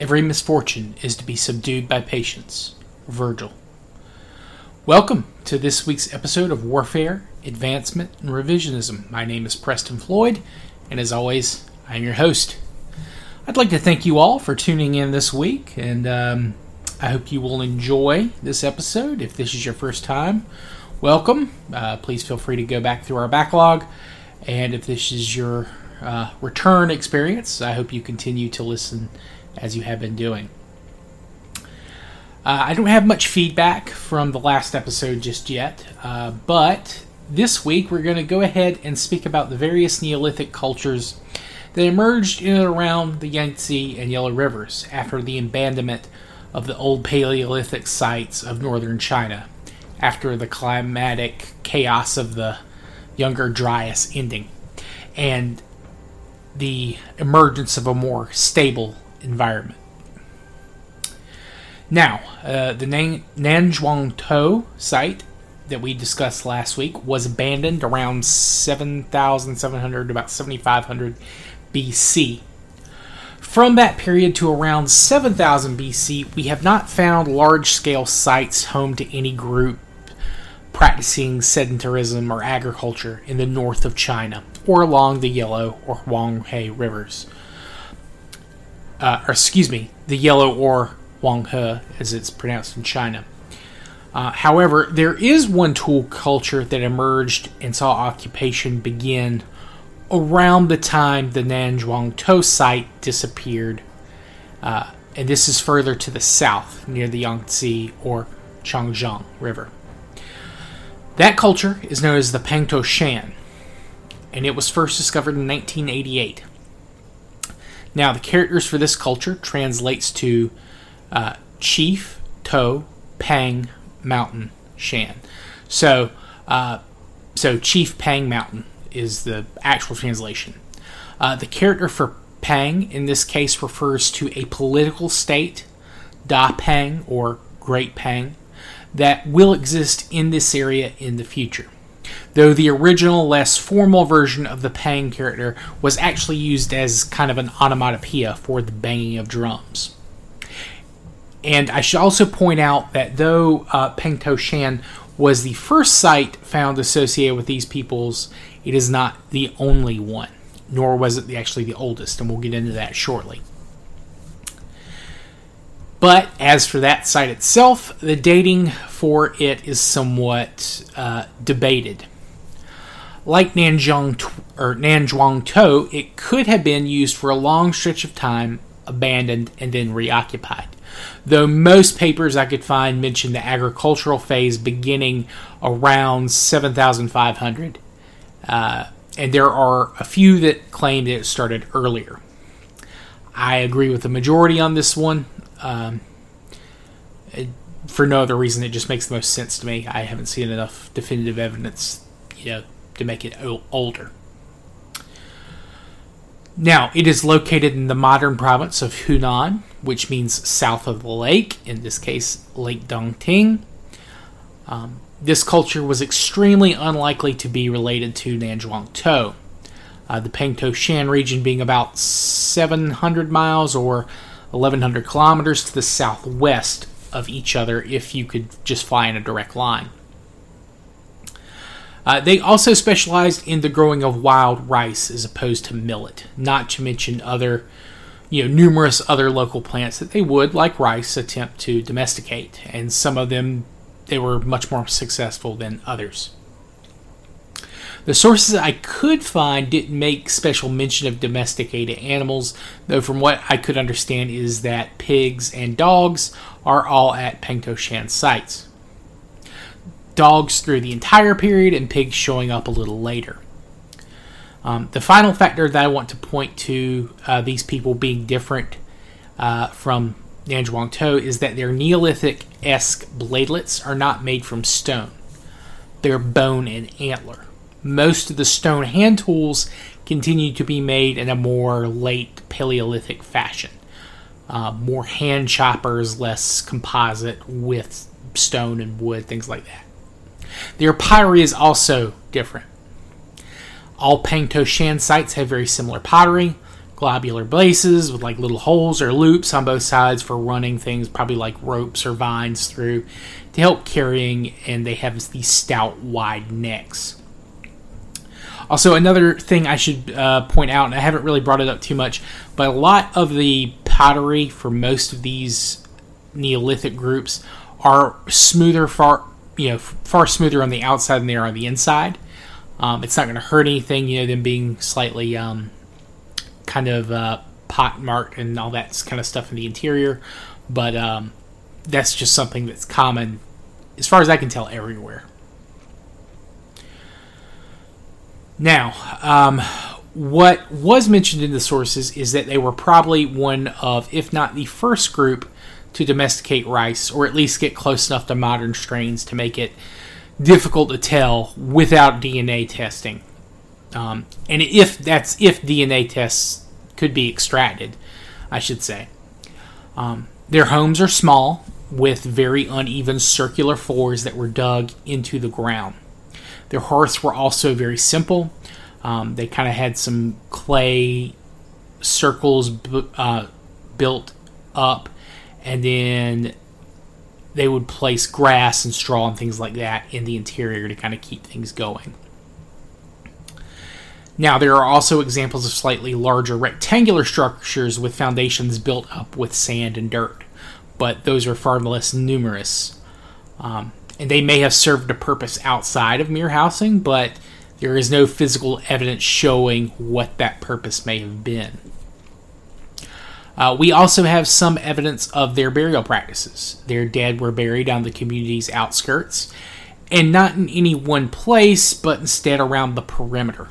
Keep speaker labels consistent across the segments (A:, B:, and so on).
A: Every misfortune is to be subdued by patience. Virgil. Welcome to this week's episode of Warfare, Advancement, and Revisionism. My name is Preston Floyd, and as always, I am your host. I'd like to thank you all for tuning in this week, and um, I hope you will enjoy this episode. If this is your first time, welcome. Uh, please feel free to go back through our backlog, and if this is your uh, return experience, I hope you continue to listen as you have been doing. Uh, I don't have much feedback from the last episode just yet, uh, but this week we're going to go ahead and speak about the various Neolithic cultures that emerged in and around the Yangtze and Yellow Rivers after the abandonment of the old Paleolithic sites of northern China, after the climatic chaos of the Younger Dryas ending, and the emergence of a more stable environment. Now, uh, the Nan- Nanzhuangtou site that we discussed last week was abandoned around 7,700 to about 7,500 BC. From that period to around 7000 BC, we have not found large scale sites home to any group practicing sedentarism or agriculture in the north of China or along the Yellow or Huanghe rivers. Uh, or excuse me, the Yellow or Huanghe, as it's pronounced in China. Uh, however, there is one tool culture that emerged and saw occupation begin around the time the Nanzhuangtou site disappeared, uh, and this is further to the south near the Yangtze or Changjiang River. That culture is known as the Pangto Shan, and it was first discovered in 1988. Now, the characters for this culture translates to uh, Chief To Pang Mountain Shan. So, uh, so Chief Pang Mountain is the actual translation. Uh, the character for Pang in this case refers to a political state, Da Pang or Great Pang, that will exist in this area in the future. Though the original, less formal version of the Pang character was actually used as kind of an onomatopoeia for the banging of drums. And I should also point out that though uh, Pangto Shan was the first site found associated with these peoples, it is not the only one, nor was it actually the oldest, and we'll get into that shortly. But as for that site itself, the dating for it is somewhat uh, debated. Like Nanzhuang or Nanzhuangtou, it could have been used for a long stretch of time, abandoned, and then reoccupied. Though most papers I could find mention the agricultural phase beginning around 7,500, uh, and there are a few that claim that it started earlier. I agree with the majority on this one. Um, it, for no other reason, it just makes the most sense to me. I haven't seen enough definitive evidence, you know, to make it older. Now, it is located in the modern province of Hunan, which means south of the lake, in this case, Lake Dongting. Um, this culture was extremely unlikely to be related to Nanzhuangtou, uh, the Pangto Shan region being about 700 miles or 1,100 kilometers to the southwest of each other if you could just fly in a direct line. Uh, they also specialized in the growing of wild rice as opposed to millet, not to mention other, you know, numerous other local plants that they would, like rice, attempt to domesticate, and some of them they were much more successful than others. The sources I could find didn't make special mention of domesticated animals, though from what I could understand is that pigs and dogs are all at Pangto Shan sites. Dogs through the entire period and pigs showing up a little later. Um, the final factor that I want to point to uh, these people being different uh, from Nanzhuangtou is that their Neolithic esque bladelets are not made from stone, they're bone and antler most of the stone hand tools continue to be made in a more late Paleolithic fashion. Uh, more hand choppers, less composite with stone and wood, things like that. Their pottery is also different. All Pangto Shan sites have very similar pottery. globular bases with like little holes or loops on both sides for running things, probably like ropes or vines through to help carrying, and they have these stout, wide necks. Also, another thing I should uh, point out, and I haven't really brought it up too much, but a lot of the pottery for most of these Neolithic groups are smoother, far you know, far smoother on the outside than they are on the inside. Um, it's not going to hurt anything, you know, them being slightly um, kind of uh, pot marked and all that kind of stuff in the interior, but um, that's just something that's common, as far as I can tell, everywhere. Now, um, what was mentioned in the sources is that they were probably one of, if not the first group, to domesticate rice, or at least get close enough to modern strains to make it difficult to tell without DNA testing. Um, and if that's if DNA tests could be extracted, I should say. Um, their homes are small, with very uneven circular floors that were dug into the ground. Their hearths were also very simple. Um, they kind of had some clay circles b- uh, built up, and then they would place grass and straw and things like that in the interior to kind of keep things going. Now, there are also examples of slightly larger rectangular structures with foundations built up with sand and dirt, but those are far less numerous. Um, and they may have served a purpose outside of mere housing, but there is no physical evidence showing what that purpose may have been. Uh, we also have some evidence of their burial practices. Their dead were buried on the community's outskirts, and not in any one place, but instead around the perimeter.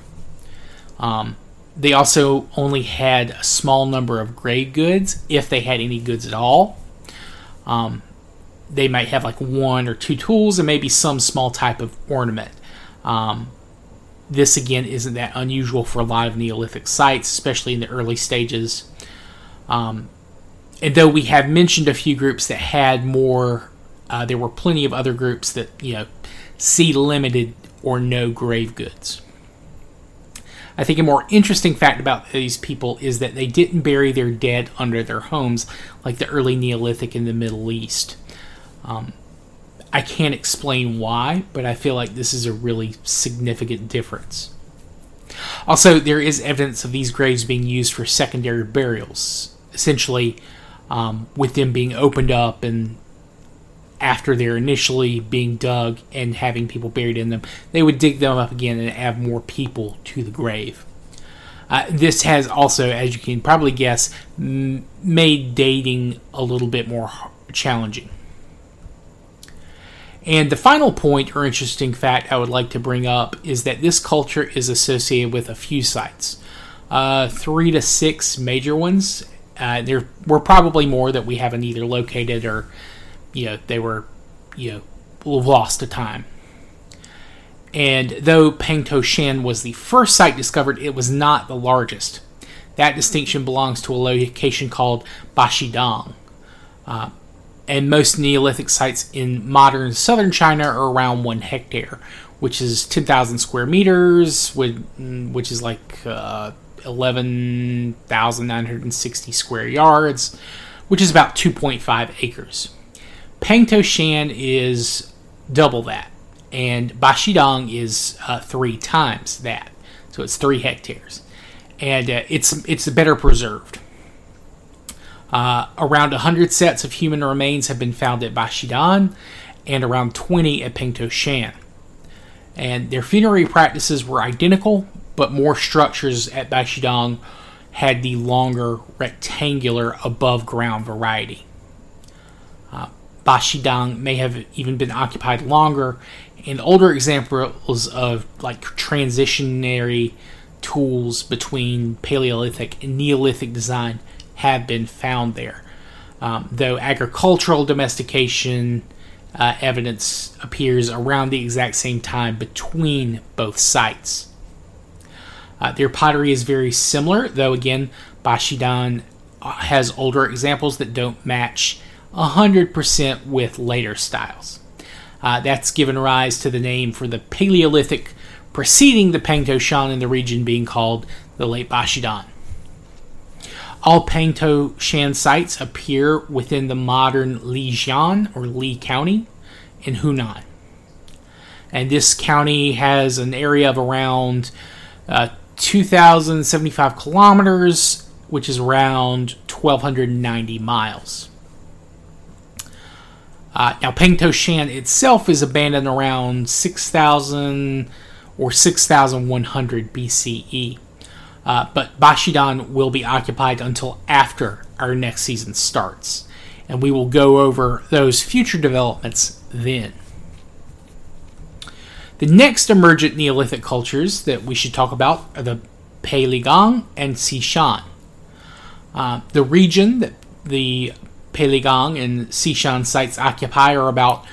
A: Um, they also only had a small number of grave goods, if they had any goods at all. Um, they might have like one or two tools and maybe some small type of ornament. Um, this again isn't that unusual for a lot of Neolithic sites, especially in the early stages. Um, and though we have mentioned a few groups that had more, uh, there were plenty of other groups that you know see limited or no grave goods. I think a more interesting fact about these people is that they didn't bury their dead under their homes like the early Neolithic in the Middle East. Um, I can't explain why, but I feel like this is a really significant difference. Also, there is evidence of these graves being used for secondary burials, essentially, um, with them being opened up and after they're initially being dug and having people buried in them, they would dig them up again and add more people to the grave. Uh, this has also, as you can probably guess, m- made dating a little bit more challenging. And the final point or interesting fact I would like to bring up is that this culture is associated with a few sites, uh, three to six major ones. Uh, there were probably more that we haven't either located or, you know, they were, you know, lost to time. And though Pangto Shan was the first site discovered, it was not the largest. That distinction belongs to a location called Bashidang. Uh, and most Neolithic sites in modern southern China are around one hectare, which is 10,000 square meters, which is like uh, 11,960 square yards, which is about 2.5 acres. Pangto Shan is double that, and Bashidang is uh, three times that, so it's three hectares, and uh, it's it's better preserved. Uh, around 100 sets of human remains have been found at Bashidan and around 20 at Pengto Shan. And their funerary practices were identical, but more structures at Bashidang had the longer rectangular above ground variety. Uh, may have even been occupied longer, and older examples of like transitionary tools between Paleolithic and Neolithic design have been found there. Um, though agricultural domestication uh, evidence appears around the exact same time between both sites. Uh, their pottery is very similar, though again, Bashidan has older examples that don't match 100% with later styles. Uh, that's given rise to the name for the Paleolithic preceding the Pangto Shan in the region being called the Late Bashidan. All Pangto Shan sites appear within the modern Lixian or Li County in Hunan. And this county has an area of around uh, 2,075 kilometers, which is around 1,290 miles. Uh, now, Pangto Shan itself is abandoned around 6,000 or 6,100 BCE. Uh, but Bashidan will be occupied until after our next season starts, and we will go over those future developments then. The next emergent Neolithic cultures that we should talk about are the Peiligang and Xishan. Uh, the region that the Peiligang and Xishan sites occupy are about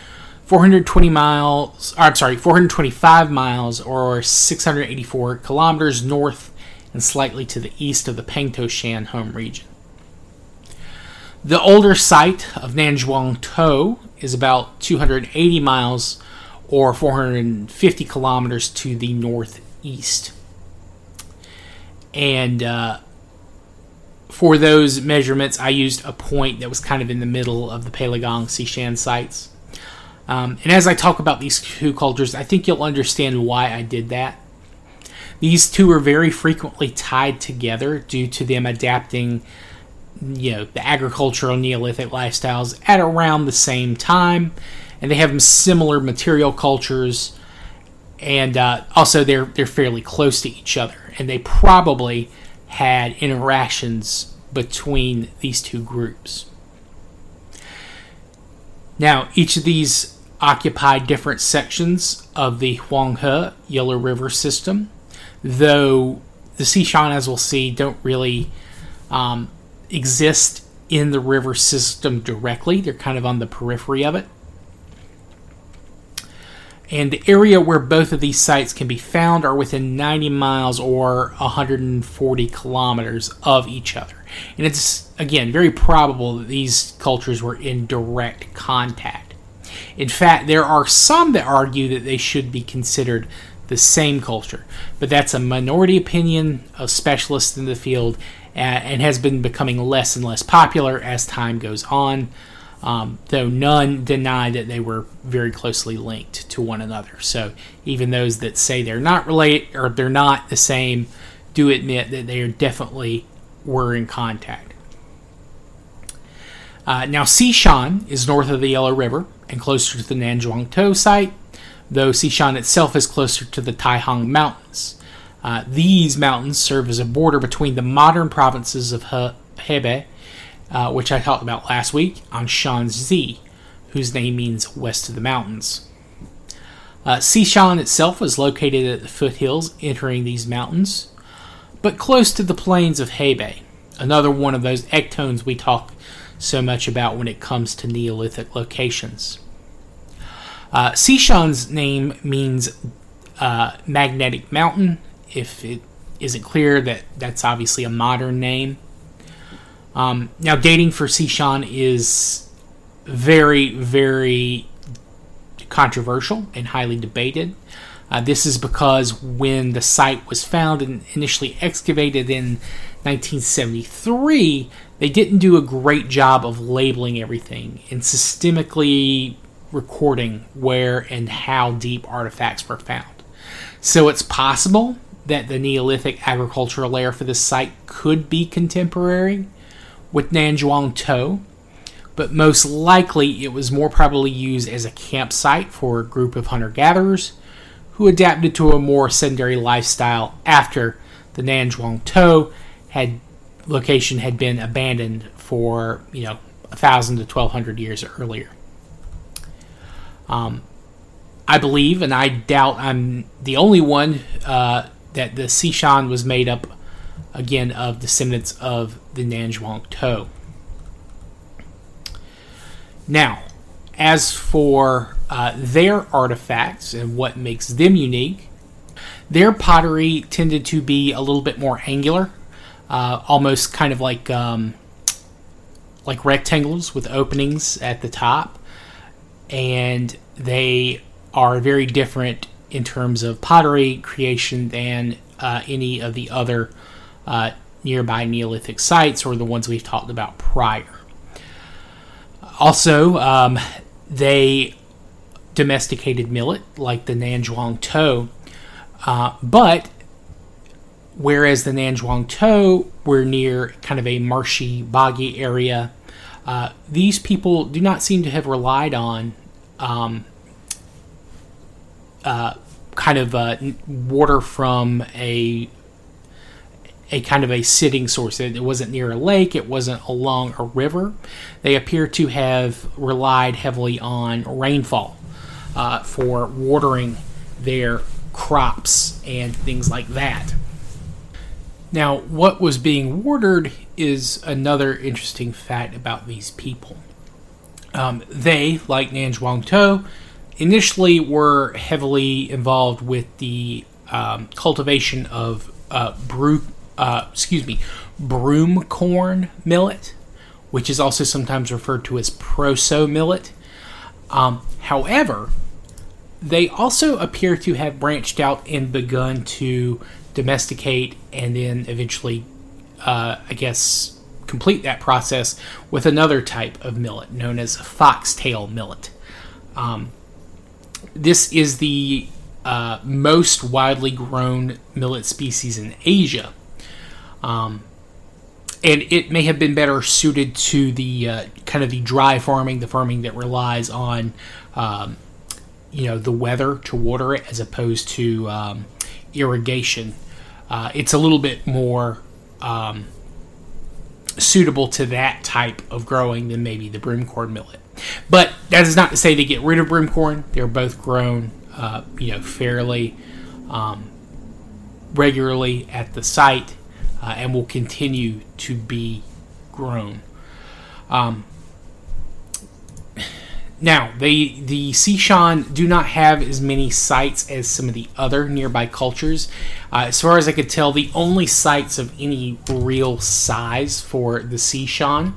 A: 420 miles, or, I'm sorry, 425 miles or 684 kilometers north and slightly to the east of the Pangto Shan home region. The older site of Nanzhuang To is about 280 miles or 450 kilometers to the northeast. And uh, for those measurements, I used a point that was kind of in the middle of the Peiligang Xishan sites. Um, and as I talk about these two cultures, I think you'll understand why I did that. These two are very frequently tied together due to them adapting, you know, the agricultural Neolithic lifestyles at around the same time, and they have similar material cultures, and uh, also they're they're fairly close to each other, and they probably had interactions between these two groups. Now, each of these occupied different sections of the Huanghe Yellow River system, though the Xishan, as we'll see, don't really um, exist in the river system directly. They're kind of on the periphery of it. And the area where both of these sites can be found are within 90 miles or 140 kilometers of each other. And it's, again, very probable that these cultures were in direct contact. In fact, there are some that argue that they should be considered the same culture, but that's a minority opinion of specialists in the field and has been becoming less and less popular as time goes on um, though none deny that they were very closely linked to one another. So even those that say they're not related or they're not the same do admit that they are definitely were in contact. Uh, now, Xishan is north of the Yellow River and closer to the Nanzhuang To site, though Xishan itself is closer to the Taihang Mountains. Uh, these mountains serve as a border between the modern provinces of he- Hebei uh, which I talked about last week on Shanxi, whose name means west of the mountains. Uh, Xishan itself was located at the foothills entering these mountains, but close to the plains of Hebei, another one of those ecotones we talk so much about when it comes to Neolithic locations. Uh, Xishan's name means uh, magnetic mountain. If it isn't clear, that that's obviously a modern name. Um, now, dating for Xishan is very, very controversial and highly debated. Uh, this is because when the site was found and initially excavated in 1973, they didn't do a great job of labeling everything and systemically recording where and how deep artifacts were found. So it's possible that the Neolithic agricultural layer for this site could be contemporary with Nanzhuang To, but most likely it was more probably used as a campsite for a group of hunter gatherers who adapted to a more sedentary lifestyle after the Nanzhuang To had location had been abandoned for you know a thousand to twelve hundred years earlier. Um, I believe, and I doubt I'm the only one uh, that the Xishan was made up again of descendants of the Nanzhuang To. Now, as for uh, their artifacts and what makes them unique, their pottery tended to be a little bit more angular, uh, almost kind of like um, like rectangles with openings at the top, and they are very different in terms of pottery creation than uh, any of the other uh, nearby Neolithic sites or the ones we've talked about prior. Also, um, they domesticated millet like the Nanzhuang To, uh, but whereas the Nanzhuang To were near kind of a marshy, boggy area, uh, these people do not seem to have relied on um, uh, kind of uh, water from a a kind of a sitting source. It wasn't near a lake, it wasn't along a river. They appear to have relied heavily on rainfall uh, for watering their crops and things like that. Now, what was being watered is another interesting fact about these people. Um, they, like Nanzhuang To, initially were heavily involved with the um, cultivation of uh, brew, uh, excuse me, broom corn millet, which is also sometimes referred to as proso millet. Um, however, they also appear to have branched out and begun to domesticate and then eventually, uh, I guess, complete that process with another type of millet known as foxtail millet. Um, this is the uh, most widely grown millet species in Asia. Um, and it may have been better suited to the uh, kind of the dry farming, the farming that relies on, um, you know, the weather to water it, as opposed to um, irrigation. Uh, it's a little bit more um, suitable to that type of growing than maybe the broomcorn millet. But that is not to say they get rid of broomcorn. They're both grown, uh, you know, fairly um, regularly at the site, uh, and will continue to be grown. Um, now, they the Xishan do not have as many sites as some of the other nearby cultures. Uh, as far as I could tell, the only sites of any real size for the Xishan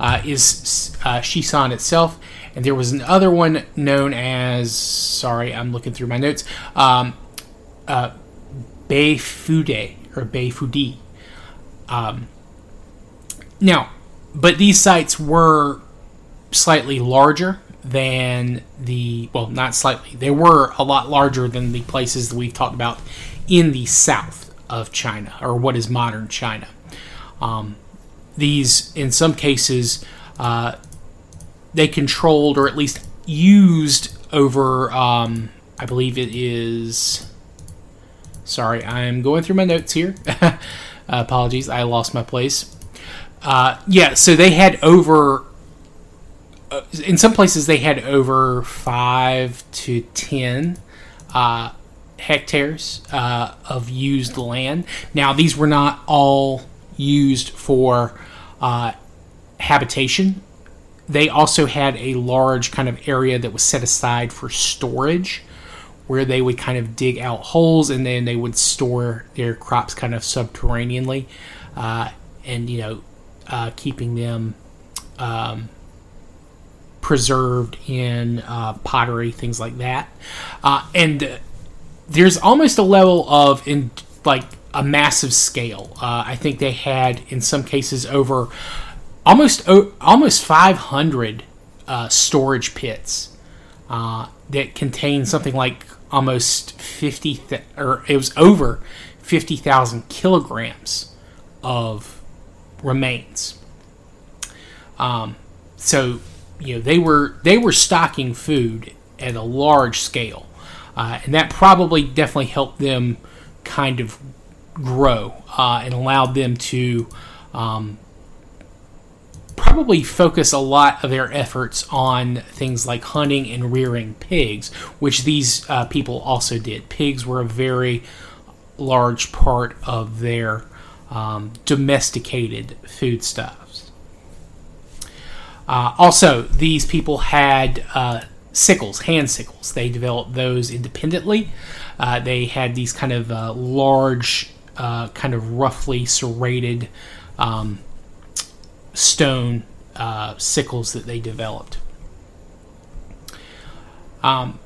A: uh, is uh, Shisan itself, and there was another one known as sorry, I'm looking through my notes. Um, uh, Beifude or Beifudi. Um, now, but these sites were slightly larger than the well, not slightly. They were a lot larger than the places that we've talked about in the south of China or what is modern China. Um, these, in some cases, uh, they controlled or at least used over. Um, I believe it is. Sorry, I'm going through my notes here. apologies, I lost my place. Uh, yeah, so they had over uh, in some places they had over five to ten uh, hectares uh, of used land. Now these were not all used for uh, habitation. They also had a large kind of area that was set aside for storage, where they would kind of dig out holes and then they would store their crops kind of subterraneanly, uh, and you know, uh, keeping them. Um, preserved in uh, pottery, things like that. Uh, and there's almost a level of in like a massive scale. Uh, I think they had in some cases over almost almost 500 uh, storage pits uh, that contain something like almost 50 th- or it was over 50,000 kilograms of remains. Um, so you know they were they were stocking food at a large scale, uh, and that probably definitely helped them kind of grow uh, and allowed them to um, probably focus a lot of their efforts on things like hunting and rearing pigs, which these uh, people also did. Pigs were a very large part of their um, domesticated foodstuffs. Uh, also, these people had uh, sickles, hand sickles. They developed those independently. Uh, they had these kind of uh, large, uh, kind of roughly serrated um, stone uh, sickles that they developed. Um,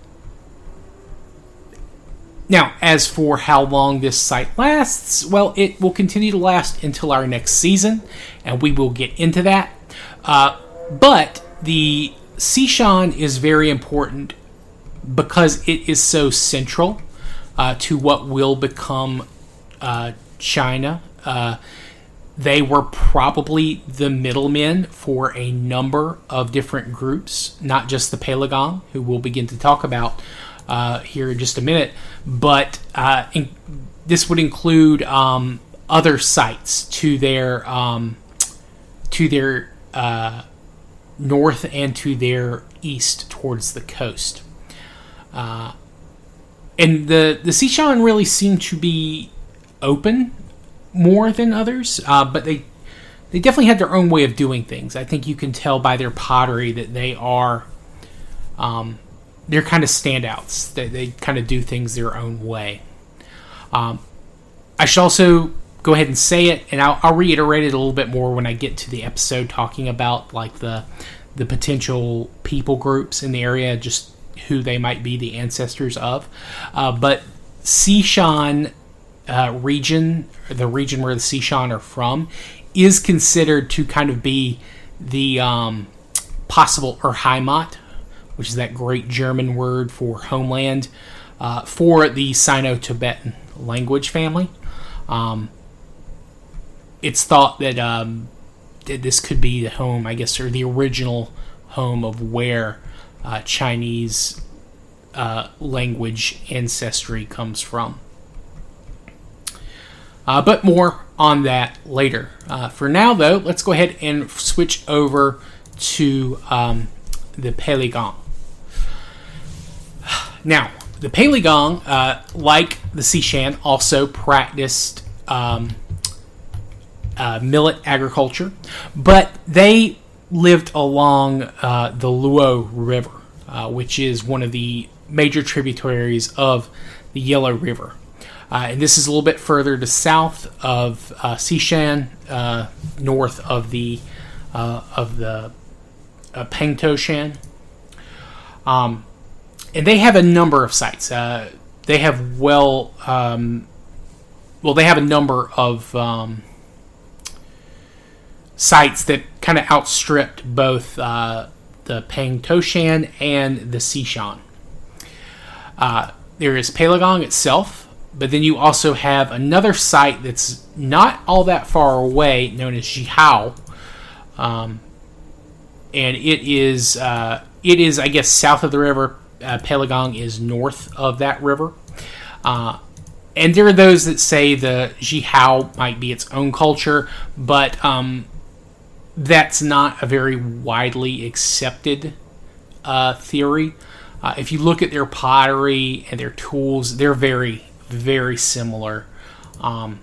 A: now, as for how long this site lasts, well, it will continue to last until our next season, and we will get into that. Uh, but the Xishan is very important because it is so central uh, to what will become uh, China. Uh, they were probably the middlemen for a number of different groups, not just the Peligong, who we'll begin to talk about uh, here in just a minute, but uh, in, this would include um, other sites to their um, to their uh, north and to their east towards the coast. Uh, and the the Xishan really seem to be open more than others, uh, but they they definitely had their own way of doing things. I think you can tell by their pottery that they are um, they're kind of standouts. They, they kind of do things their own way. Um, I should also go ahead and say it, and I'll, I'll, reiterate it a little bit more when I get to the episode talking about like the the potential people groups in the area, just who they might be the ancestors of. Uh, but Xishan uh, region, the region where the Xishan are from, is considered to kind of be the um, possible or Heimat which is that great German word for homeland, uh, for the Sino Tibetan language family. Um, it's thought that, um, that this could be the home, I guess, or the original home of where uh, Chinese uh, language ancestry comes from. Uh, but more on that later. Uh, for now, though, let's go ahead and switch over to um, the Peligong. Now, the Peligong, uh, like the Xishan, also practiced um, uh, millet agriculture, but they lived along uh, the Luo River, uh, which is one of the major tributaries of the Yellow River. Uh, and this is a little bit further to south of uh, Xishan, uh, north of the of the Pengtoshan. Um, and they have a number of sites. Uh, they have well, um, well, they have a number of um, sites that kind of outstripped both uh, the Pengtoshan and the Xishan. Uh, there is Peligong itself, but then you also have another site that's not all that far away, known as Jiahu, um, and it is uh, it is I guess south of the river uh, Peligong is north of that river. Uh, and there are those that say the Jiahu might be its own culture, but um, that's not a very widely accepted uh, theory. Uh, if you look at their pottery and their tools, they're very, very similar. Um,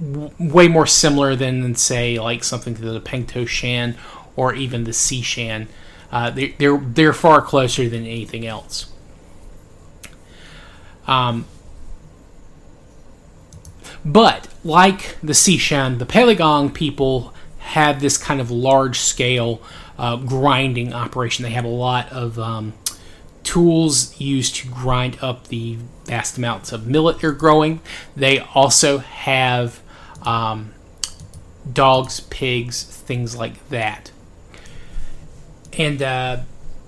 A: w- way more similar than, say, like something to the Pengtoshan or even the Xishan. Uh, they, they're they're far closer than anything else. Um, but like the Xishan, the Peligong people have this kind of large scale uh, grinding operation. They have a lot of um, tools used to grind up the vast amounts of millet they're growing. They also have um, dogs, pigs, things like that and uh,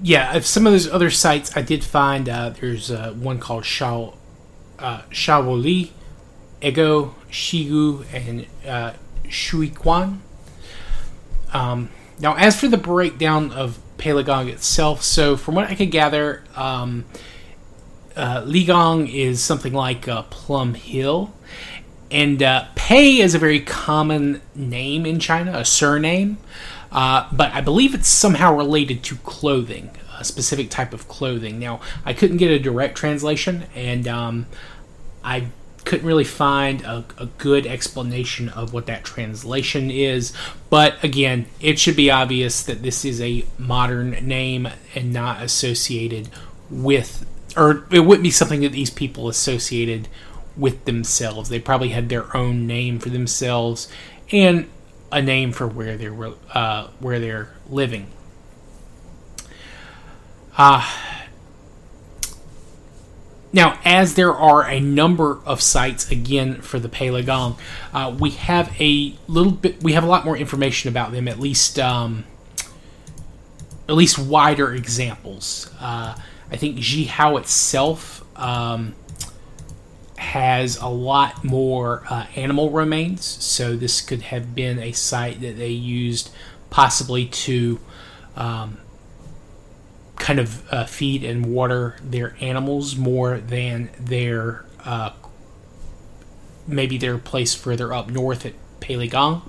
A: yeah, some of those other sites I did find. Uh, there's uh, one called Shao uh, Egou, Shigu, and uh, Shuiquan. Um, now, as for the breakdown of Peligong itself, so from what I could gather, um, uh, Ligong is something like uh, Plum Hill, and uh, Pei is a very common name in China, a surname. Uh, but I believe it's somehow related to clothing, a specific type of clothing. Now, I couldn't get a direct translation, and um, I couldn't really find a, a, good explanation of what that translation is. But again, it should be obvious that this is a modern name and not associated with, or it wouldn't be something that these people associated with themselves. They probably had their own name for themselves. And a name for where they were, uh, where they're living. Uh, now, as there are a number of sites again for the Peiligang, uh, we have a little bit. We have a lot more information about them. At least, um, at least wider examples. Uh, I think Jiahu itself um, has a lot more uh, animal remains, so this could have been a site that they used possibly to um, kind of uh, feed and water their animals more than their uh, maybe their place further up north at Peiligang.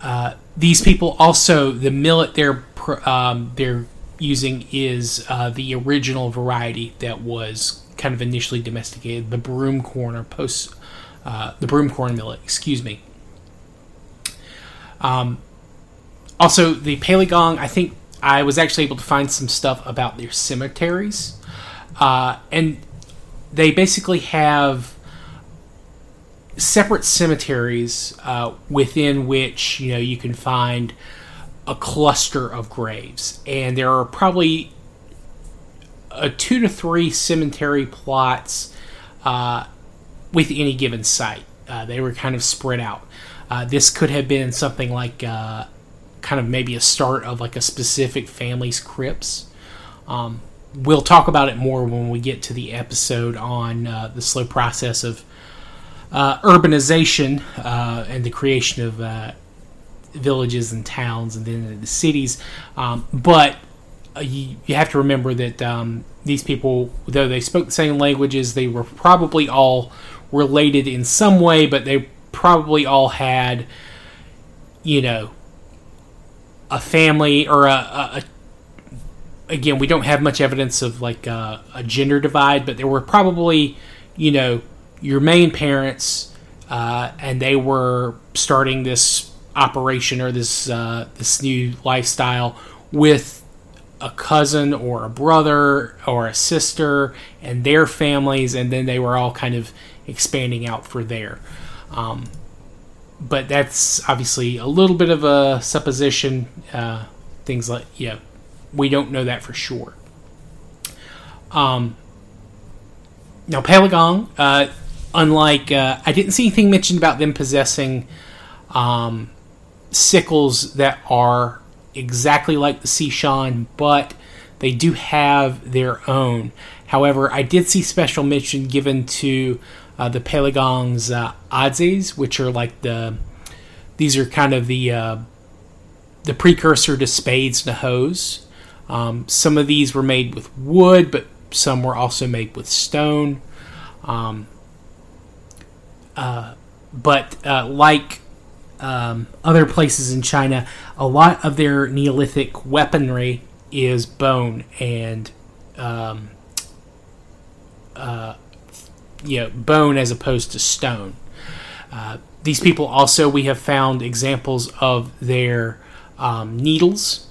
A: Uh, these people also the millet they're um, they're using is uh, the original variety that was kind of initially domesticated, the broom corn or post uh, the broom corn millet. Excuse me. Um, also, the Peiligang, I think I was actually able to find some stuff about their cemeteries, uh, and they basically have separate cemeteries uh, within which you know you can find a cluster of graves, and there are probably a two to three cemetery plots uh, with any given site. Uh, they were kind of spread out. Uh, this could have been something like uh, kind of maybe a start of like a specific family's crypts. Um, we'll talk about it more when we get to the episode on uh, the slow process of uh, urbanization and the creation of villages and towns and then the cities. Um, but uh, you, you, have to remember that um, these people, though they spoke the same languages, they were probably all related in some way, but they probably all had, you know, a family or a, a, a again, we don't have much evidence of like a, a, gender divide, but there were probably, you know, your main parents, uh, and they were starting this operation or this uh, this new lifestyle with a cousin or a brother or a sister and their families, and then they were all kind of expanding out for there. Um, but that's obviously a little bit of a supposition. Uh, things like yeah, we don't know that for sure. Um, now Peiligang, uh, unlike uh, I didn't see anything mentioned about them possessing um, sickles that are exactly like the Xishan, but they do have their own. However, I did see special mention given to uh, the Peiligangs uh, adzes, which are like the these are kind of the uh, the precursor to spades and hoes. Um, some of these were made with wood, but some were also made with stone. Um, uh, but uh, like um, other places in China, a lot of their Neolithic weaponry is bone and um, uh, you know, bone as opposed to stone. Uh, these people also, we have found examples of their um, needles.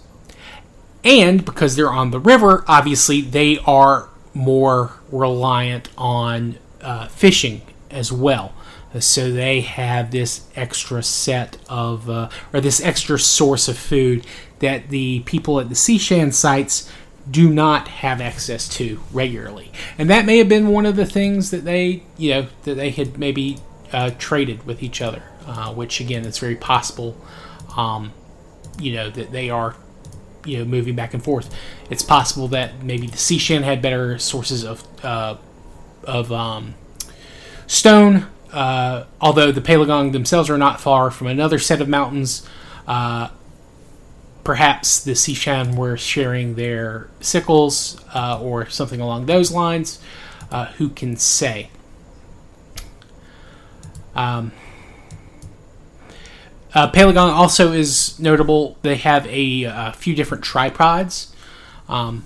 A: And because they're on the river, obviously they are more reliant on uh, fishing as well. So they have this extra set of, uh, or this extra source of food that the people at the Xishan sites do not have access to regularly. And that may have been one of the things that they, you know, that they had maybe uh, traded with each other, uh, which again, it's very possible, um, you know, that they are, you know, moving back and forth. It's possible that maybe the Xishan had better sources of, uh, of um, stone uh, although the Peiligang themselves are not far from another set of mountains, uh, perhaps the Xishan were sharing their sickles uh, or something along those lines. Uh, who can say? Um, uh, Peiligang also is notable. They have a, a few different tripods, um,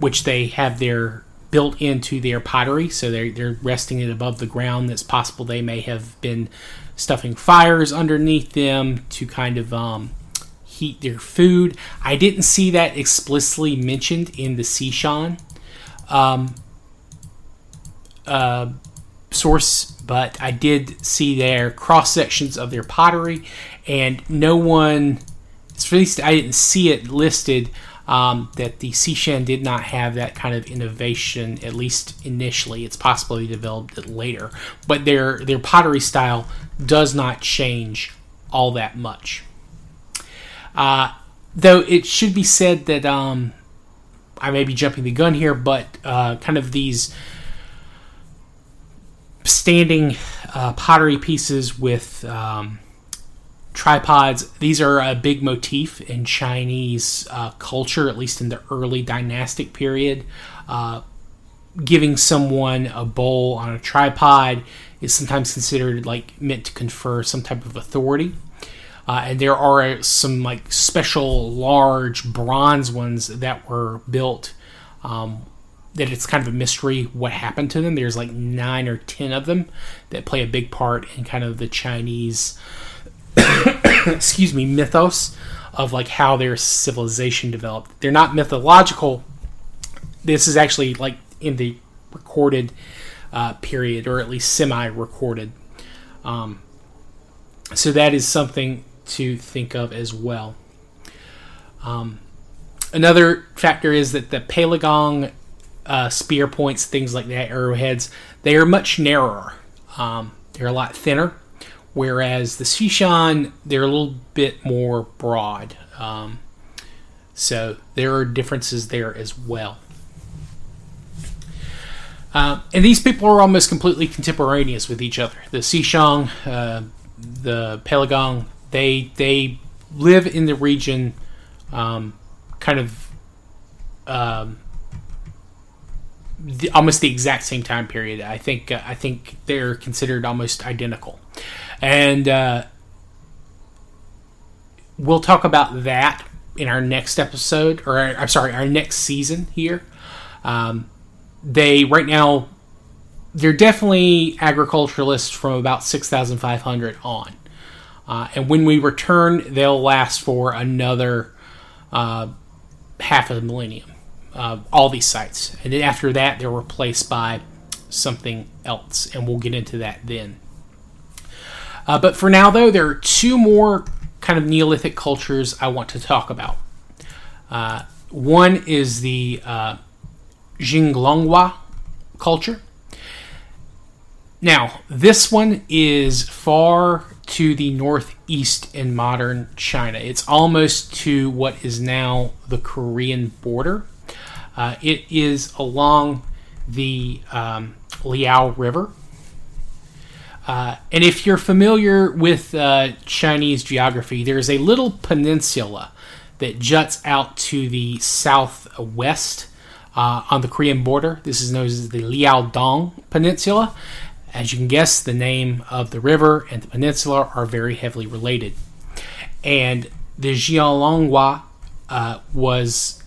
A: which they have their built into their pottery, so they're, they're resting it above the ground. It's possible they may have been stuffing fires underneath them to kind of um, heat their food. I didn't see that explicitly mentioned in the Xishan um, uh, source, but I did see their cross sections of their pottery, and no one, at least I didn't see it listed um, that the Xishan did not have that kind of innovation, at least initially. It's possible they developed it later, but their their pottery style does not change all that much. Uh, though it should be said that um, I may be jumping the gun here, but uh, kind of these standing uh, pottery pieces with um, tripods. These are a big motif in Chinese uh, culture, at least in the early dynastic period. Uh, giving someone a bowl on a tripod is sometimes considered like meant to confer some type of authority. Uh, and there are some like special large bronze ones that were built um, that it's kind of a mystery what happened to them. There's like nine or ten of them that play a big part in kind of the Chinese, excuse me, mythos of like how their civilization developed. They're not mythological. This is actually like in the recorded uh, period, or at least semi-recorded. Um, so that is something to think of as well. Um, another factor is that the Peiligang uh, spear points, things like that, arrowheads, they are much narrower. Um, they're a lot thinner, whereas the Xishan, they're a little bit more broad. Um, so there are differences there as well. Uh, and these people are almost completely contemporaneous with each other. The Xishan, uh, the Peiligang, they they live in the region, um, kind of um, the, almost the exact same time period. I think uh, I think they're considered almost identical, and uh, we'll talk about that in our next episode, or I'm sorry, our next season here. Um, they right now they're definitely agriculturalists from about 6,500 on. Uh, and when we return, they'll last for another uh, half of a millennium uh, all these sites. And then after that, they're replaced by something else, and we'll get into that then. Uh, but for now, though, there are two more kind of Neolithic cultures I want to talk about. Uh, one is the uh, Jinglonghua culture. Now, this one is far to the northeast in modern China. It's almost to what is now the Korean border. Uh, it is along the um, Liao River. Uh, and if you're familiar with uh, Chinese geography, there's a little peninsula that juts out to the southwest uh, on the Korean border. This is known as the Liaodong Peninsula. As you can guess, the name of the river and the peninsula are very heavily related. And the Jinglonghua uh, was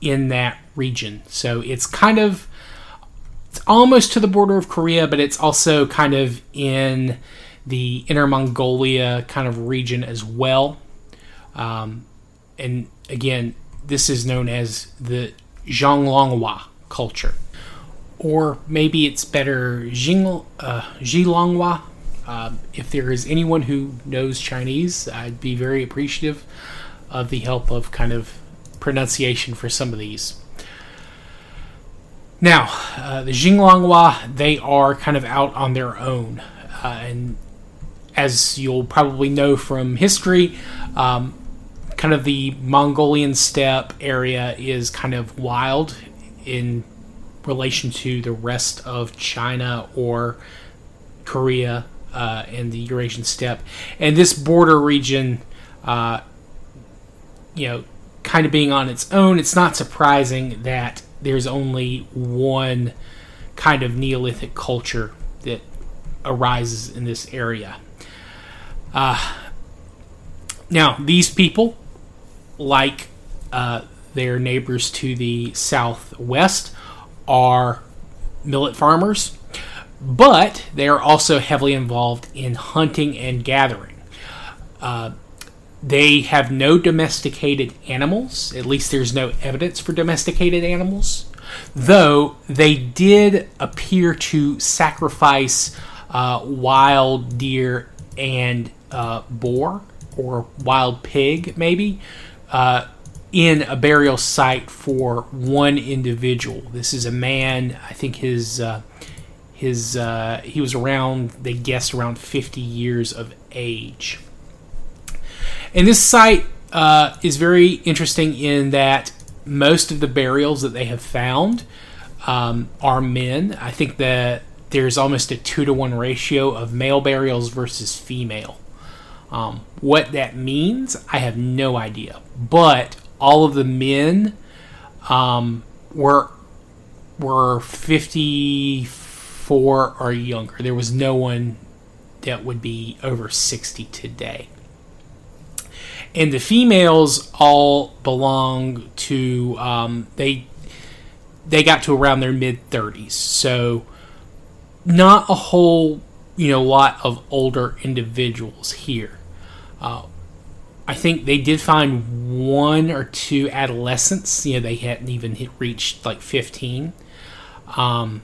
A: in that region. So it's kind of it's almost to the border of Korea, but it's also kind of in the Inner Mongolia kind of region as well. Um, and again, this is known as the Zhonglonghua culture. Or maybe it's better Jing, uh. Uh, if there is anyone who knows Chinese, I'd be very appreciative of the help of kind of pronunciation for some of these. Now, uh, the Jinglonghua, they are kind of out on their own. Uh, and as you'll probably know from history, um, kind of the Mongolian steppe area is kind of wild in relation to the rest of China or Korea uh, and the Eurasian steppe. And this border region, uh, you know, kind of being on its own, it's not surprising that there's only one kind of Neolithic culture that arises in this area. Uh, now, these people, like uh, their neighbors to the southwest, are millet farmers, but they are also heavily involved in hunting and gathering. Uh, they have no domesticated animals. At least there's no evidence for domesticated animals. Though they did appear to sacrifice uh, wild deer and uh, boar or wild pig, maybe, uh, in a burial site for one individual. This is a man. I think his uh, his uh, he was around. They guessed around 50 years of age. And this site uh, is very interesting in that most of the burials that they have found um, are men. I think that there's almost a two to one ratio of male burials versus female. Um, what that means, I have no idea. But all of the men um, were were 54 or younger. There was no one that would be over 60 today. And the females all belong to um, they they got to around their mid 30s. So not a whole you know lot of older individuals here. Uh, I think they did find one or two adolescents. You know, they hadn't even hit, reached like 15. Um,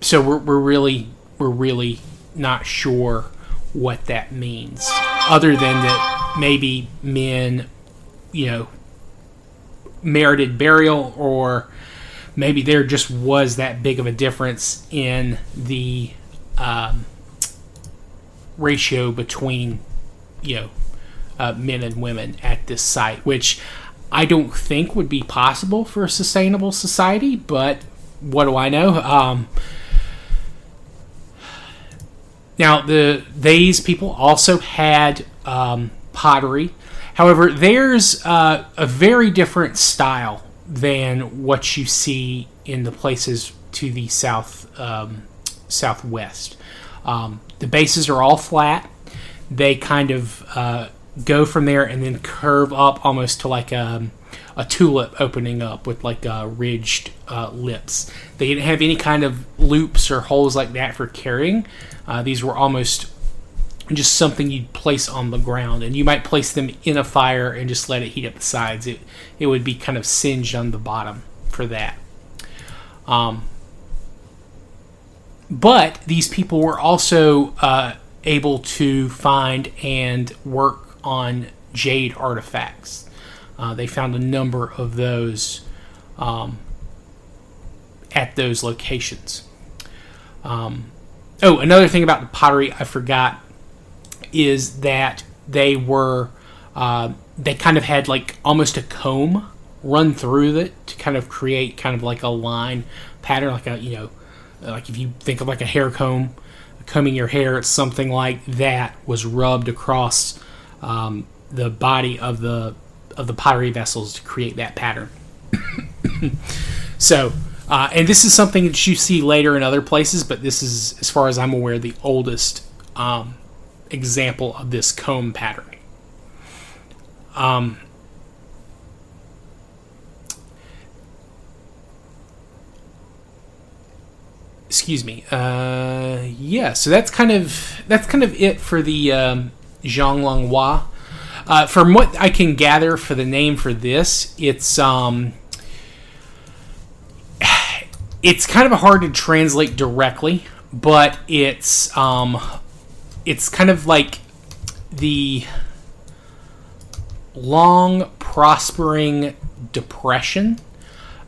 A: so we're, we're really we're really not sure what that means, other than that maybe men, you know, merited burial, or maybe there just was that big of a difference in the um, ratio between you know uh, men and women at this site, which I don't think would be possible for a sustainable society. But what do I know? Um, now the these people also had um, pottery. However, there's uh, a very different style than what you see in the places to the south um, southwest. Um, the bases are all flat. They kind of uh, go from there and then curve up almost to like a, a tulip opening up with like uh, ridged uh, lips. They didn't have any kind of loops or holes like that for carrying. Uh, these were almost just something you'd place on the ground, and you might place them in a fire and just let it heat up the sides. It it would be kind of singed on the bottom for that. Um, but these people were also uh, able to find and work on jade artifacts. Uh, they found a number of those um, at those locations. Um, oh, another thing about the pottery I forgot is that they were uh, they kind of had like almost a comb run through it to kind of create kind of like a line pattern, like a you know like if you think of like a hair comb, combing your hair, it's something like that was rubbed across um, the body of the of the pottery vessels to create that pattern. so, uh, and this is something that you see later in other places, but this is, as far as I'm aware, the oldest um, example of this comb pattern. Um, excuse me. Uh, yeah, so that's kind of that's kind of it for the um, Zhang Uh, from what I can gather for the name for this, it's um, it's kind of hard to translate directly, but it's um, it's kind of like the long prospering depression,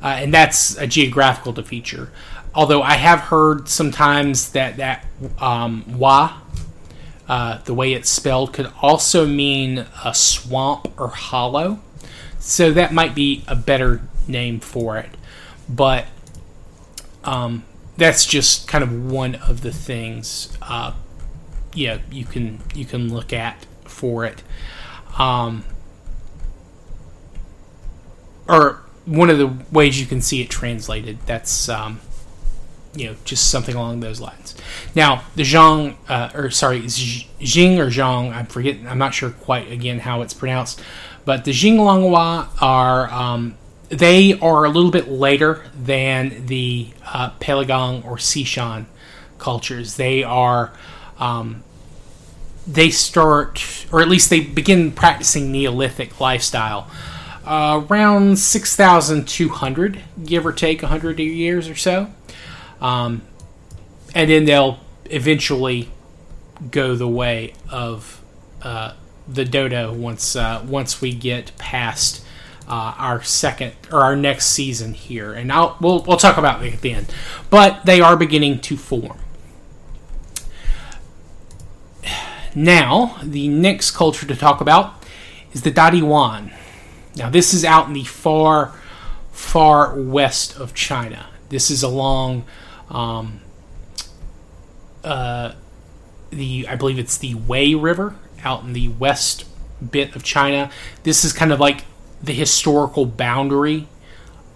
A: uh, and that's a geographical feature although I have heard sometimes that that um, wa, uh, the way it's spelled, could also mean a swamp or hollow. So that might be a better name for it. But um, that's just kind of one of the things uh, yeah you can you can look at for it. Um, or one of the ways you can see it translated. That's um, you know, just something along those lines. Now, the Zhang, uh, or sorry, Jing or Zhang, I'm forgetting, I'm not sure quite again how it's pronounced, but the Jinglonghua are, um, they are a little bit later than the uh, or Xishan cultures. They are, um, they start, or at least they begin practicing Neolithic lifestyle. Uh, around 6,200, give or take 100 years or so. Um, and then they'll eventually go the way of uh, the dodo once uh, once we get past uh, our second or our next season here, and I'll, we'll we'll talk about it then. But they are beginning to form. Now, the next culture to talk about is the Dadiwan. Now, this is out in the far, far west of China. This is along um, uh, the, I believe it's the Wei River out in the west bit of China. This is kind of like the historical boundary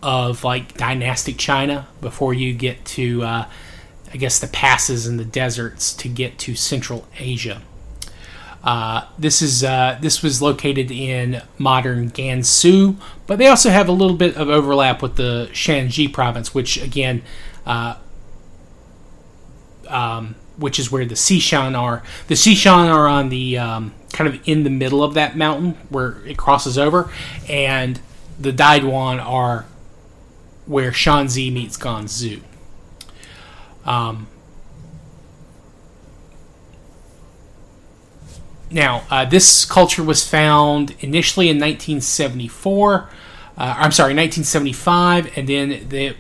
A: of like dynastic China before you get to, uh, I guess, the passes and the deserts to get to Central Asia. Uh, this is uh, this was located in modern Gansu, but they also have a little bit of overlap with the Shanxi province, which again, uh, um, which is where the Xishan are. The Xishan are on the um, kind of in the middle of that mountain where it crosses over, and the Daiduan are where Shanxi meets Gansu. Um, Now, uh, this culture was found initially in 1974. Uh, I'm sorry, 1975, and then they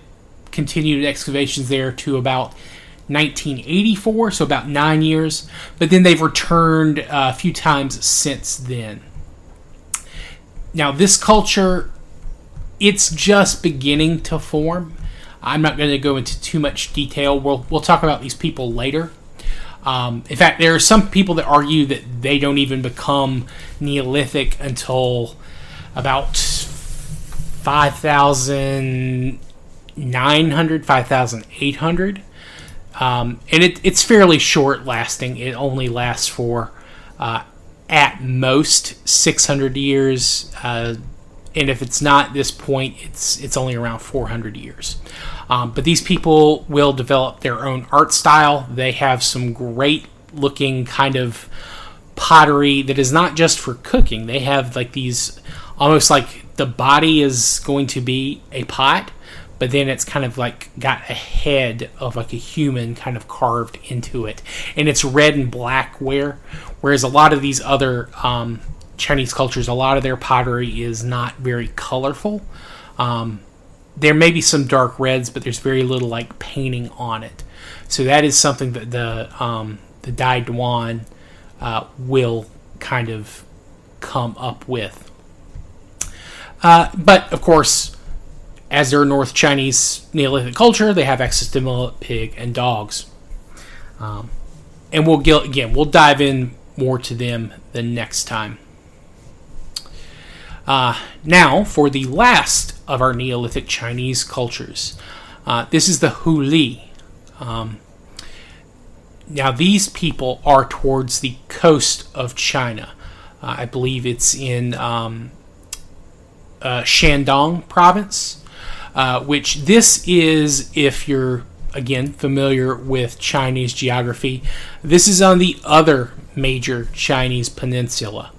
A: continued excavations there to about 1984, so about nine years. But then they've returned uh, a few times since then. Now, this culture, it's just beginning to form. I'm not going to go into too much detail. We'll, we'll talk about these people later. Um, in fact, there are some people that argue that they don't even become Neolithic until about 5,900, 5,800. Um, and it, it's fairly short lasting. It only lasts for uh, at most 600 years. Uh, and if it's not this point, it's it's only around 400 years. Um, but these people will develop their own art style. They have some great looking kind of pottery that is not just for cooking. They have like these almost like the body is going to be a pot, but then it's kind of like got a head of like a human kind of carved into it. And it's red and black where whereas a lot of these other um, Chinese cultures, a lot of their pottery is not very colorful. Um, there may be some dark reds, but there's very little like painting on it. So that is something that the um, the Dai Duan uh, will kind of come up with. Uh, but of course, as they're North Chinese Neolithic culture, they have access to millet, pig, and dogs. Um, and we'll get, again, we'll dive in more to them the next time. Uh, now, for the last of our Neolithic Chinese cultures, uh, this is the Houli. Um, now, these people are towards the coast of China. Uh, I believe it's in um, uh, Shandong province, uh, which this is, if you're again familiar with Chinese geography, this is on the other major Chinese peninsula,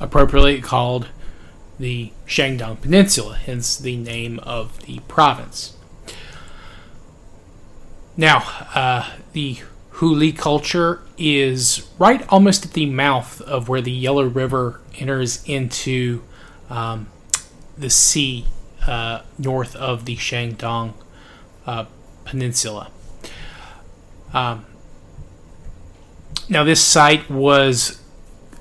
A: appropriately called the Shandong Peninsula, hence the name of the province. Now, uh, the Houli culture is right almost at the mouth of where the Yellow River enters into um, the sea uh, north of the Shandong uh, Peninsula. Um, now, this site was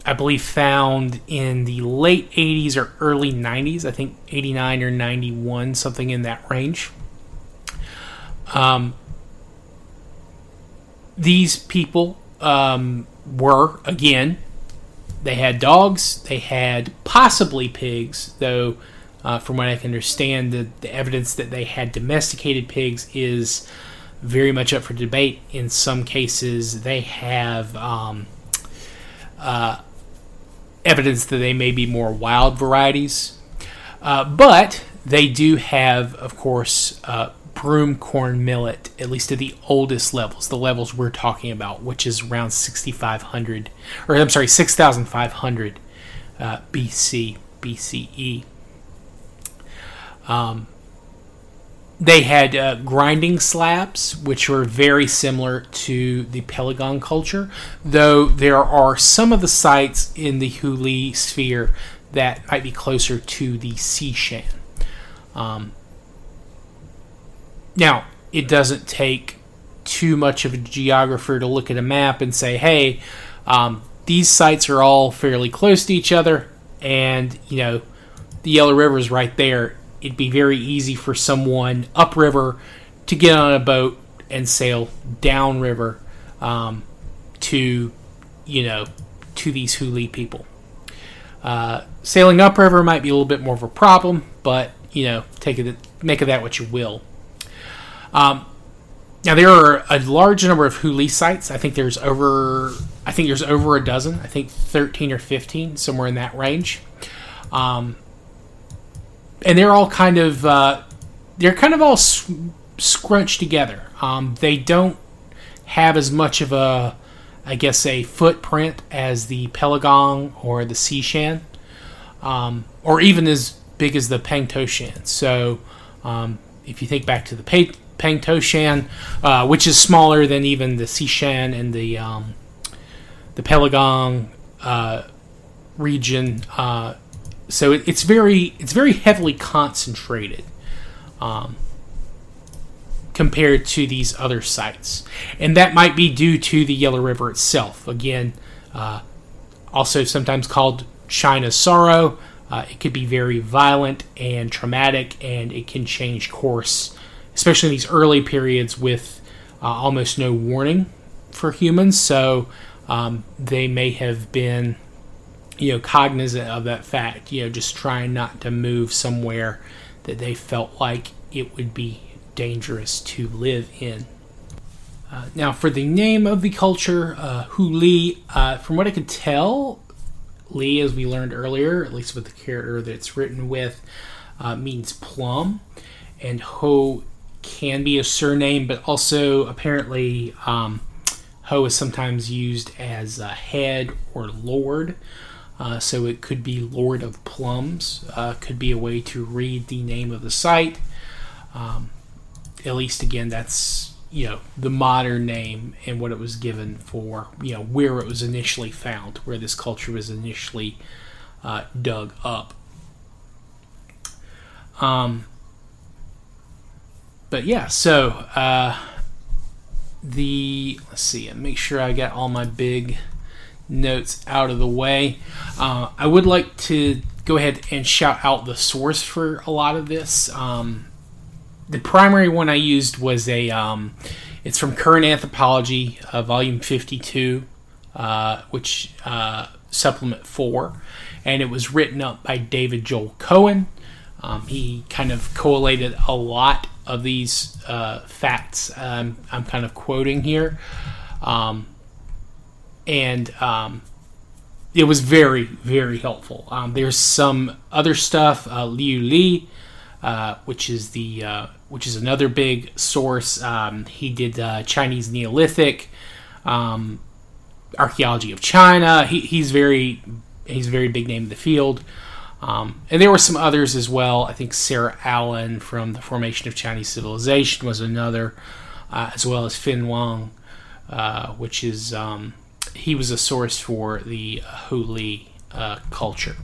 A: I believe, found in the late 80s or early 90s. I think 89 or 91, something in that range. Um, these people um, were, again, they had dogs, they had possibly pigs, though, uh, from what I can understand, the, the evidence that they had domesticated pigs is very much up for debate. In some cases, they have. Um, uh, evidence that they may be more wild varieties. Uh, but they do have, of course, uh, broom corn millet, at least at the oldest levels, the levels we're talking about, which is around 6,500, or I'm sorry, 6,500 uh, BC, BCE. Um, they had uh, grinding slabs, which were very similar to the Pelagon culture, though there are some of the sites in the Houli sphere that might be closer to the Xishan. Um, now, it doesn't take too much of a geographer to look at a map and say, hey, um, these sites are all fairly close to each other, and, you know, the Yellow River is right there. It'd be very easy for someone upriver to get on a boat and sail downriver um, to, you know, to these Houli people. Uh, sailing upriver might be a little bit more of a problem, but you know, take it, make of that what you will. Um, now there are a large number of Houli sites. I think there's over, I think there's over a dozen. I think thirteen or fifteen, somewhere in that range. Um, and they're all kind of, uh, they're kind of all scrunched together. Um, they don't have as much of a I guess, a footprint as the Pelagon or the Xishan, um, or even as big as the Pengtoushan. So, um, if you think back to the Pang- Pengtoushan, uh, which is smaller than even the Xishan and the um, the Pelagon uh, region, uh, so it, it's very it's very heavily concentrated. Um, compared to these other sites. And that might be due to the Yellow River itself. Again, uh, also sometimes called China's sorrow. Uh, it could be very violent and traumatic, and it can change course, especially in these early periods with uh, almost no warning for humans. So um, they may have been, you know, cognizant of that fact. You know, just trying not to move somewhere that they felt like it would be dangerous to live in. Uh, now, for the name of the culture, uh, Houli, uh, from what I could tell, Li, as we learned earlier, at least with the character that it's written with, uh, means plum, and Ho can be a surname, but also apparently um, Ho is sometimes used as a head or lord. Uh, so it could be Lord of Plums, uh, could be a way to read the name of the site. Um, at least again, that's you know the modern name and what it was given for you know where it was initially found, where this culture was initially uh, dug up. Um, but yeah, so uh, the let's see, make sure I got all my big notes out of the way. Uh, I would like to go ahead and shout out the source for a lot of this. Um, the primary one I used was a. Um, it's from Current Anthropology, uh, volume fifty-two, uh, which uh, supplement four, and it was written up by David Joel Cohen. Um, he kind of collated a lot of these uh, facts. Um, I'm kind of quoting here, um, and um, it was very, very helpful. Um, there's some other stuff. Uh, Liu Li, uh, which is the uh, which is another big source. Um, he did uh, Chinese Neolithic, um, archaeology of China. He, he's very he's a very big name in the field. Um, and there were some others as well. I think Sarah Allan from the Formation of Chinese Civilization was another, uh, as well as Fin Wang, uh, which is um, he was a source for the Houli uh, culture.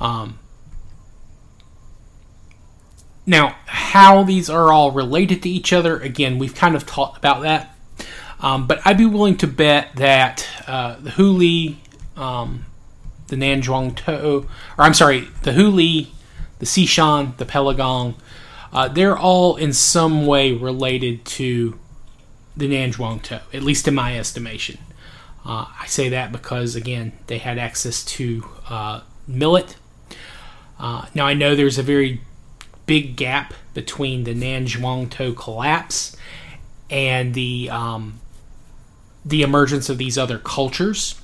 A: Um, now, how these are all related to each other, again, we've kind of talked about that. Um, but I'd be willing to bet that uh, the Houli, um, the Nanzhuangtou, or I'm sorry, the Houli, the Xishan, the Pelagon, uh, they're all in some way related to the Nanzhuangtou, at least in my estimation. Uh, I say that because, again, they had access to uh, millet. Uh, now, I know there's a very big gap between the Nanzhuangtou collapse and the um, the emergence of these other cultures.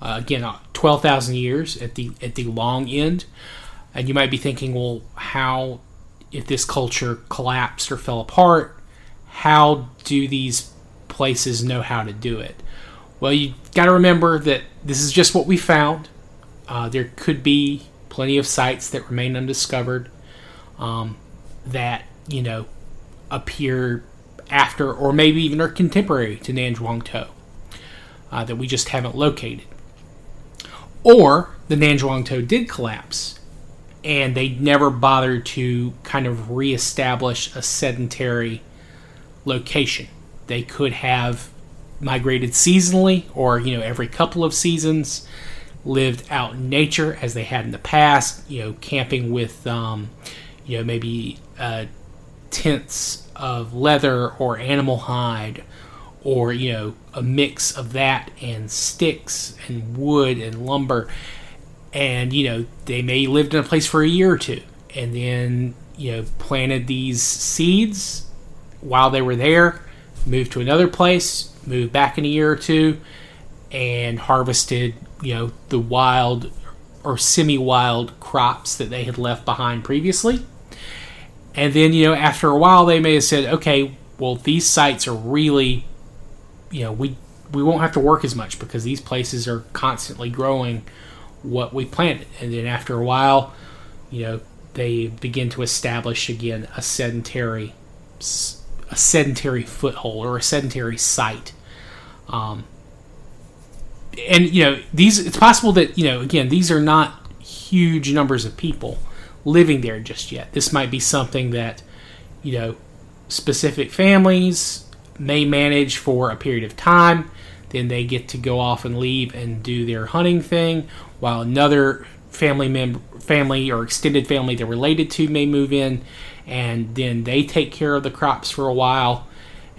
A: Uh, again, uh, twelve thousand years at the at the long end, and you might be thinking, well, how if this culture collapsed or fell apart, how do these places know how to do it? Well, you got to remember that this is just what we found. Uh, there could be plenty of sites that remain undiscovered um, that you know, appear after or maybe even are contemporary to Nanzhuangtou uh, that we just haven't located. Or the Nanzhuangtou did collapse and they never bothered to kind of reestablish a sedentary location. They could have migrated seasonally or, you know, every couple of seasons, lived out in nature as they had in the past, you know, camping with, um, you know, maybe uh, tents of leather or animal hide or, you know, a mix of that and sticks and wood and lumber and you know they may lived in a place for a year or two and then you know planted these seeds while they were there moved to another place moved back in a year or two and harvested you know the wild or semi-wild crops that they had left behind previously and then you know after a while they may have said okay well these sites are really you know we we won't have to work as much because these places are constantly growing what we planted. And then after a while, you know, they begin to establish again a sedentary a sedentary foothold or a sedentary site. Um, and you know, these it's possible that, you know, again, these are not huge numbers of people living there just yet. This might be something that, you know, specific families may manage for a period of time then they get to go off and leave and do their hunting thing, while another family member, family or extended family they're related to may move in, and then they take care of the crops for a while,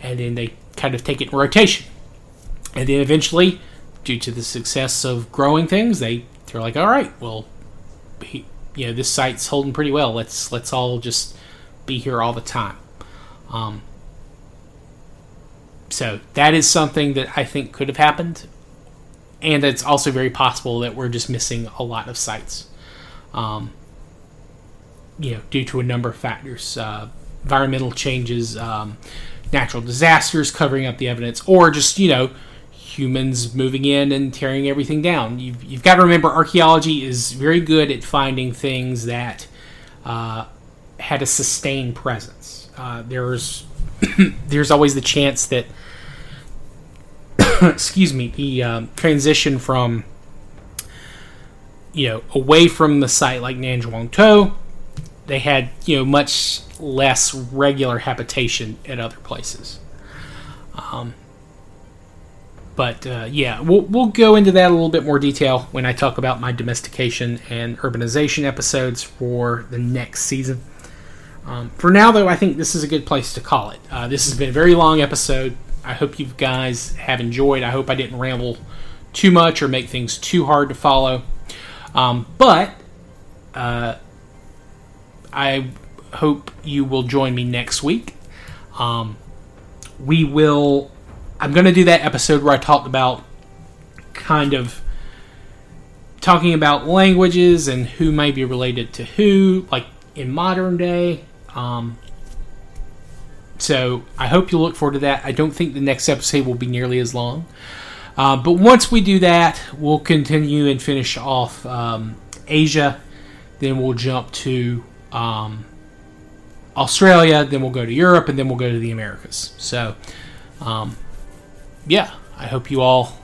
A: and then they kind of take it in rotation, and then eventually, due to the success of growing things, they they're like, all right, well, he, you know, this site's holding pretty well. Let's let's all just be here all the time. Um, so that is something that I think could have happened, and it's also very possible that we're just missing a lot of sites, um, you know, due to a number of factors, uh, environmental changes, um, natural disasters covering up the evidence, or just you know humans moving in and tearing everything down. You've, you've got to remember archaeology is very good at finding things that uh, had a sustained presence. Uh, there's there's always the chance that excuse me the um, transition from you know away from the site like Nanzhuangtou, they had you know much less regular habitation at other places. Um, but uh, yeah, we'll we'll go into that a little bit more detail when I talk about my domestication and urbanization episodes for the next season. Um, for now, though, I think this is a good place to call it. Uh, this has been a very long episode. I hope you guys have enjoyed. I hope I didn't ramble too much or make things too hard to follow. Um, but uh, I hope you will join me next week. Um, we will. I'm going to do that episode where I talked about kind of talking about languages and who may be related to who, like in modern day. Um, so I hope you'll look forward to that. I don't think the next episode will be nearly as long. Uh, but once we do that, we'll continue and finish off um, Asia. Then we'll jump to um, Australia. Then we'll go to Europe, and then we'll go to the Americas. So, um, yeah, I hope you all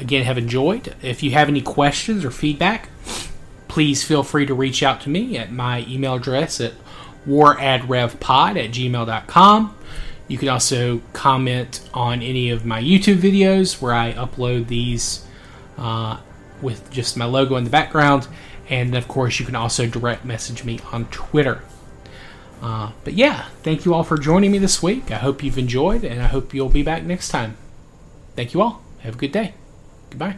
A: again have enjoyed. If you have any questions or feedback, please feel free to reach out to me at my email address at waradrevpod at gmail.com. You can also comment on any of my YouTube videos where I upload these uh, with just my logo in the background. And of course, you can also direct message me on Twitter. Uh, but yeah, thank you all for joining me this week. I hope you've enjoyed, and I hope you'll be back next time. Thank you all. Have a good day. Goodbye.